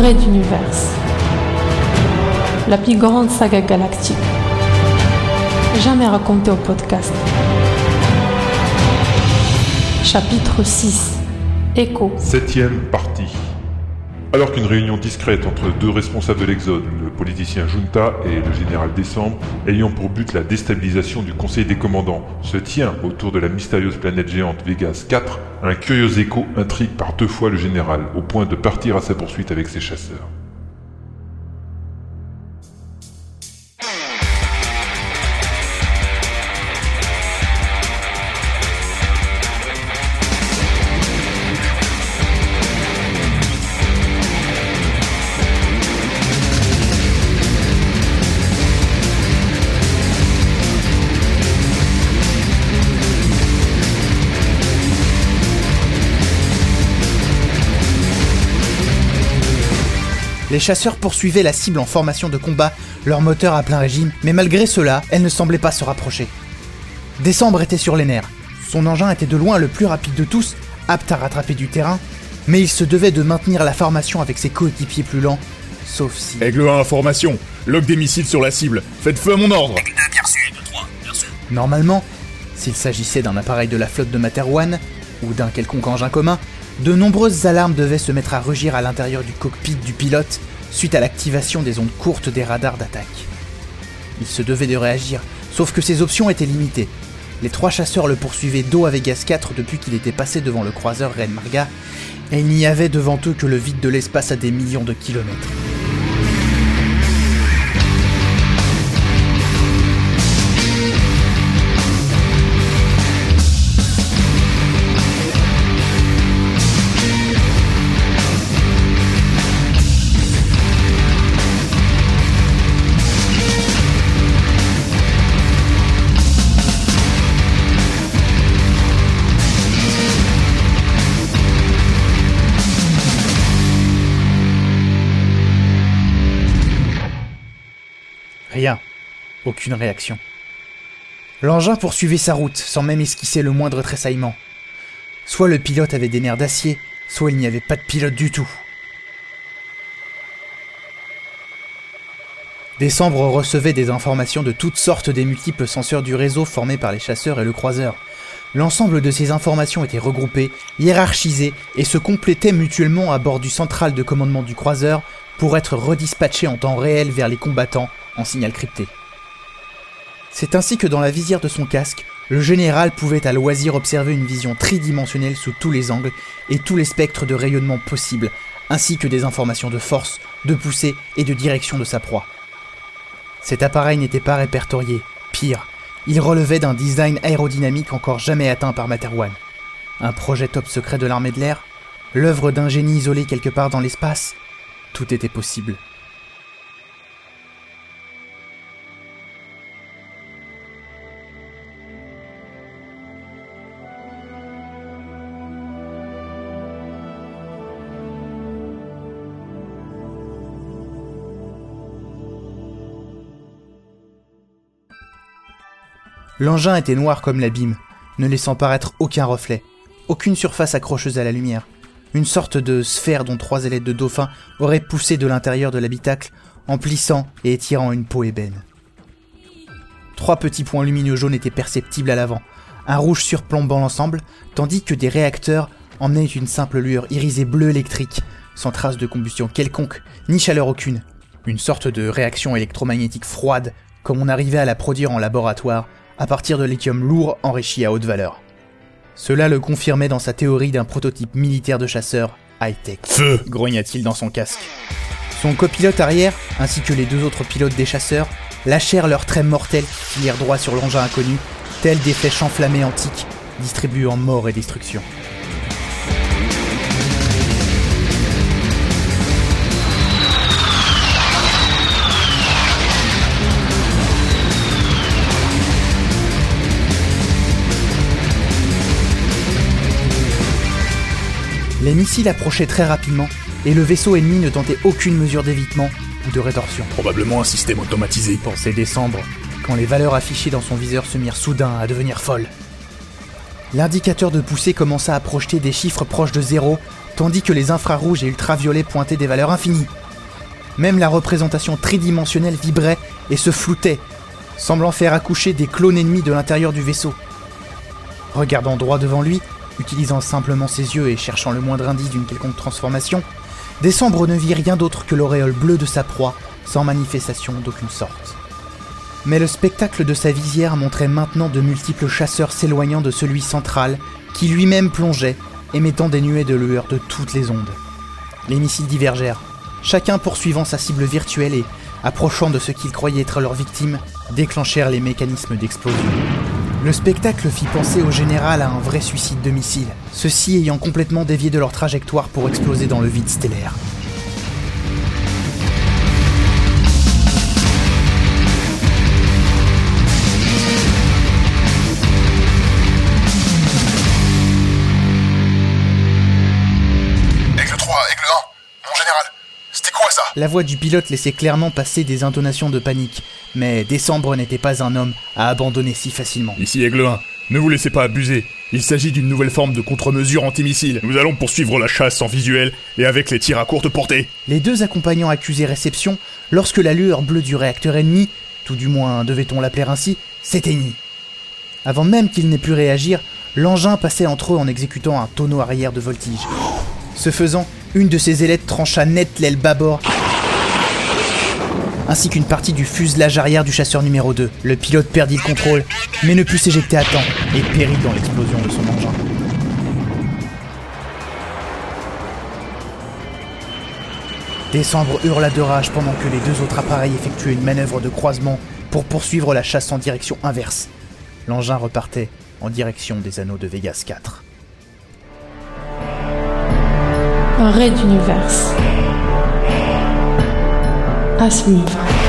Raid Universe. La plus grande saga galactique. Jamais racontée au podcast. Chapitre 6. Écho. Septième partie. Alors qu'une réunion discrète entre deux responsables de l'Exode, le politicien Junta et le général Décembre, ayant pour but la déstabilisation du Conseil des commandants, se tient autour de la mystérieuse planète géante Vegas 4, un curieux écho intrigue par deux fois le général, au point de partir à sa poursuite avec ses chasseurs. Les chasseurs poursuivaient la cible en formation de combat, leur moteur à plein régime, mais malgré cela, elle ne semblait pas se rapprocher. Décembre était sur les nerfs. Son engin était de loin le plus rapide de tous, apte à rattraper du terrain, mais il se devait de maintenir la formation avec ses coéquipiers plus lents, sauf si... Aigle 1, information. Log des missiles sur la cible. Faites feu à mon ordre. Normalement, s'il s'agissait d'un appareil de la flotte de Materwan, ou d'un quelconque engin commun, de nombreuses alarmes devaient se mettre à rugir à l'intérieur du cockpit du pilote suite à l'activation des ondes courtes des radars d'attaque. Il se devait de réagir, sauf que ses options étaient limitées. Les trois chasseurs le poursuivaient dos à Vegas 4 depuis qu'il était passé devant le croiseur Ren Marga, et il n'y avait devant eux que le vide de l'espace à des millions de kilomètres. Rien. Aucune réaction. L'engin poursuivait sa route sans même esquisser le moindre tressaillement. Soit le pilote avait des nerfs d'acier, soit il n'y avait pas de pilote du tout. Décembre recevait des informations de toutes sortes des multiples senseurs du réseau formé par les chasseurs et le croiseur. L'ensemble de ces informations était regroupé, hiérarchisé et se complétait mutuellement à bord du central de commandement du croiseur pour être redispatché en temps réel vers les combattants en signal crypté. C'est ainsi que dans la visière de son casque, le général pouvait à loisir observer une vision tridimensionnelle sous tous les angles et tous les spectres de rayonnement possibles, ainsi que des informations de force, de poussée et de direction de sa proie. Cet appareil n'était pas répertorié, pire, il relevait d'un design aérodynamique encore jamais atteint par Materwan. Un projet top secret de l'armée de l'air L'œuvre d'un génie isolé quelque part dans l'espace Tout était possible. L'engin était noir comme l'abîme, ne laissant paraître aucun reflet, aucune surface accrocheuse à la lumière. Une sorte de sphère dont trois ailettes de dauphin auraient poussé de l'intérieur de l'habitacle en plissant et étirant une peau ébène. Trois petits points lumineux jaunes étaient perceptibles à l'avant, un rouge surplombant l'ensemble, tandis que des réacteurs emmenaient une simple lueur irisée bleu électrique, sans trace de combustion quelconque, ni chaleur aucune. Une sorte de réaction électromagnétique froide, comme on arrivait à la produire en laboratoire, à partir de lithium lourd enrichi à haute valeur. Cela le confirmait dans sa théorie d'un prototype militaire de chasseur high-tech. Feu grogna-t-il dans son casque. Son copilote arrière, ainsi que les deux autres pilotes des chasseurs, lâchèrent leurs traits mortels qui filèrent droit sur l'engin inconnu, tels des flèches enflammées antiques, distribuant mort et destruction. Les missiles approchaient très rapidement et le vaisseau ennemi ne tentait aucune mesure d'évitement ou de rétorsion. Probablement un système automatisé. Pensait décembre, quand les valeurs affichées dans son viseur se mirent soudain à devenir folles. L'indicateur de poussée commença à projeter des chiffres proches de zéro, tandis que les infrarouges et ultraviolets pointaient des valeurs infinies. Même la représentation tridimensionnelle vibrait et se floutait, semblant faire accoucher des clones ennemis de l'intérieur du vaisseau. Regardant droit devant lui, utilisant simplement ses yeux et cherchant le moindre indice d'une quelconque transformation, Décembre ne vit rien d'autre que l'auréole bleue de sa proie, sans manifestation d'aucune sorte. Mais le spectacle de sa visière montrait maintenant de multiples chasseurs s'éloignant de celui central, qui lui-même plongeait, émettant des nuées de lueur de toutes les ondes. Les missiles divergèrent, chacun poursuivant sa cible virtuelle et, approchant de ce qu'ils croyaient être leurs victimes, déclenchèrent les mécanismes d'explosion. Le spectacle fit penser au général à un vrai suicide de missiles, ceux-ci ayant complètement dévié de leur trajectoire pour exploser dans le vide stellaire. La voix du pilote laissait clairement passer des intonations de panique, mais Décembre n'était pas un homme à abandonner si facilement. Ici Aigle 1, ne vous laissez pas abuser. Il s'agit d'une nouvelle forme de contre-mesure antimissile. Nous allons poursuivre la chasse en visuel et avec les tirs à courte portée. Les deux accompagnants accusaient réception lorsque la lueur bleue du réacteur ennemi, tout du moins devait-on l'appeler ainsi, s'éteignit. Avant même qu'ils n'aient pu réagir, l'engin passait entre eux en exécutant un tonneau arrière de voltige. Ce faisant, une de ses ailettes trancha net l'aile bâbord, ainsi qu'une partie du fuselage arrière du chasseur numéro 2. Le pilote perdit le contrôle, mais ne put s'éjecter à temps et périt dans l'explosion de son engin. Décembre hurla de rage pendant que les deux autres appareils effectuaient une manœuvre de croisement pour poursuivre la chasse en direction inverse. L'engin repartait en direction des anneaux de Vegas 4. Un d'univers. À suivre.